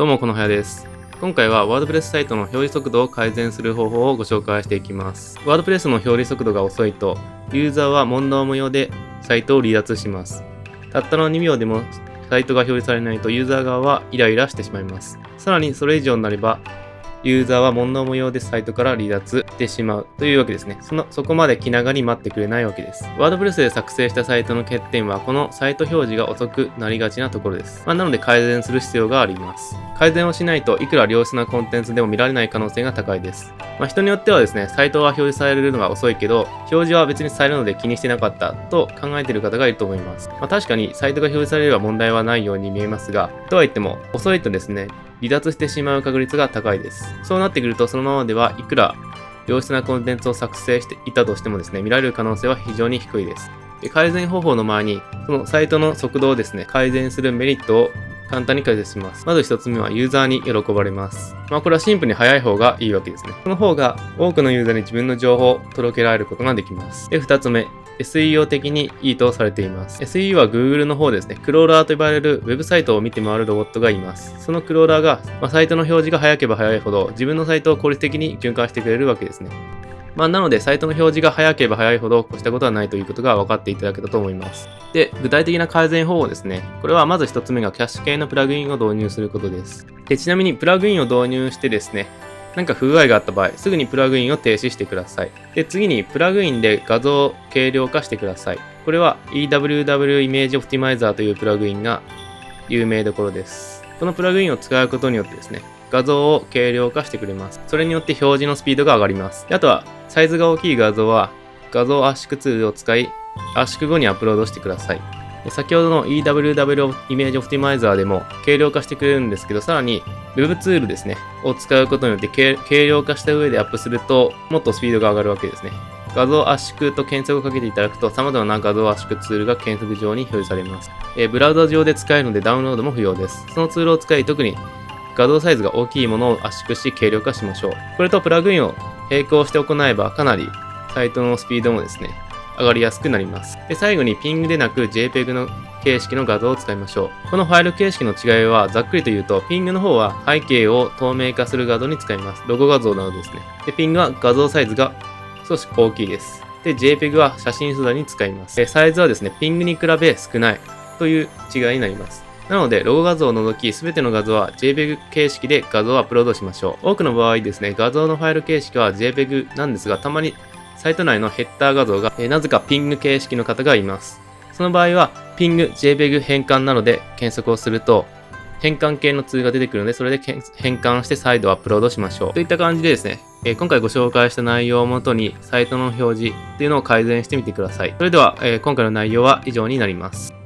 どうも、このはやです。今回はワードプレスサイトの表示速度を改善する方法をご紹介していきます。WordPress の表示速度が遅いと、ユーザーは問答無用でサイトを離脱します。たったの2秒でもサイトが表示されないとユーザー側はイライラしてしまいます。さらにそれ以上になればユーザーは問答無用でサイトから離脱してしまうというわけですね。その、そこまで気長に待ってくれないわけです。WordPress で作成したサイトの欠点は、このサイト表示が遅くなりがちなところです。まあ、なので改善する必要があります。改善をしないといくら良質なコンテンツでも見られない可能性が高いです。まあ、人によってはですね、サイトは表示されるのが遅いけど、表示は別にされるので気にしてなかったと考えている方がいると思います。まあ、確かにサイトが表示されれば問題はないように見えますが、とはいっても遅いとですね、離脱してしまう確率が高いです。そうなってくると、そのままではいくら良質なコンテンツを作成していたとしてもですね、見られる可能性は非常に低いです。で改善方法の前に、そのサイトの速度をですね、改善するメリットを簡単に解説します。まず一つ目はユーザーに喜ばれます。まあこれはシンプルに早い方がいいわけですね。その方が多くのユーザーに自分の情報を届けられることができます。で、二つ目、SEO 的にいいとされています。SEO は Google の方ですね、クローラーと呼ばれるウェブサイトを見て回るロボットがいます。そのクローラーが、まあ、サイトの表示が早ければ早いほど自分のサイトを効率的に循環してくれるわけですね。まあ、なので、サイトの表示が早ければ早いほど越したことはないということが分かっていただけたと思います。で、具体的な改善方法ですね。これはまず1つ目がキャッシュ系のプラグインを導入することです。で、ちなみにプラグインを導入してですね、なんか不具合があった場合、すぐにプラグインを停止してください。で、次にプラグインで画像を軽量化してください。これは EWW イメージオプティマイザーというプラグインが有名どころです。このプラグインを使うことによってですね、画像を軽量化してくれます。それによって表示のスピードが上がります。あとは、サイズが大きい画像は画像圧縮ツールを使い、圧縮後にアップロードしてください。先ほどの EWW イメージオプティマイザーでも軽量化してくれるんですけど、さらに Web ツールですね、を使うことによって軽量化した上でアップすると、もっとスピードが上がるわけですね。画像圧縮と検索をかけていただくと、様々な画像圧縮ツールが検索上に表示されます。えー、ブラウザ上で使えるのでダウンロードも不要です。そのツールを使い、特に画像サイズが大きいものを圧縮し軽量化しましょう。これとプラグインを並行して行えばかなりサイトのスピードもですね、上がりやすくなります。で、最後にピングでなく JPEG の形式の画像を使いましょう。このファイル形式の違いはざっくりと言うと、ピングの方は背景を透明化する画像に使います。ロゴ画像などですね。で、ピングは画像サイズが少し大きいです。で、JPEG は写真素材に使います。で、サイズはですね、ピングに比べ少ないという違いになります。なので、ロゴ画像を除き、すべての画像は JPEG 形式で画像をアップロードしましょう。多くの場合ですね、画像のファイル形式は JPEG なんですが、たまにサイト内のヘッダー画像が、えー、なぜかピング形式の方がいます。その場合は、ピング JPEG 変換なので検索をすると、変換系のツールが出てくるので、それで変換して再度アップロードしましょう。といった感じでですね、えー、今回ご紹介した内容をもとに、サイトの表示っていうのを改善してみてください。それでは、えー、今回の内容は以上になります。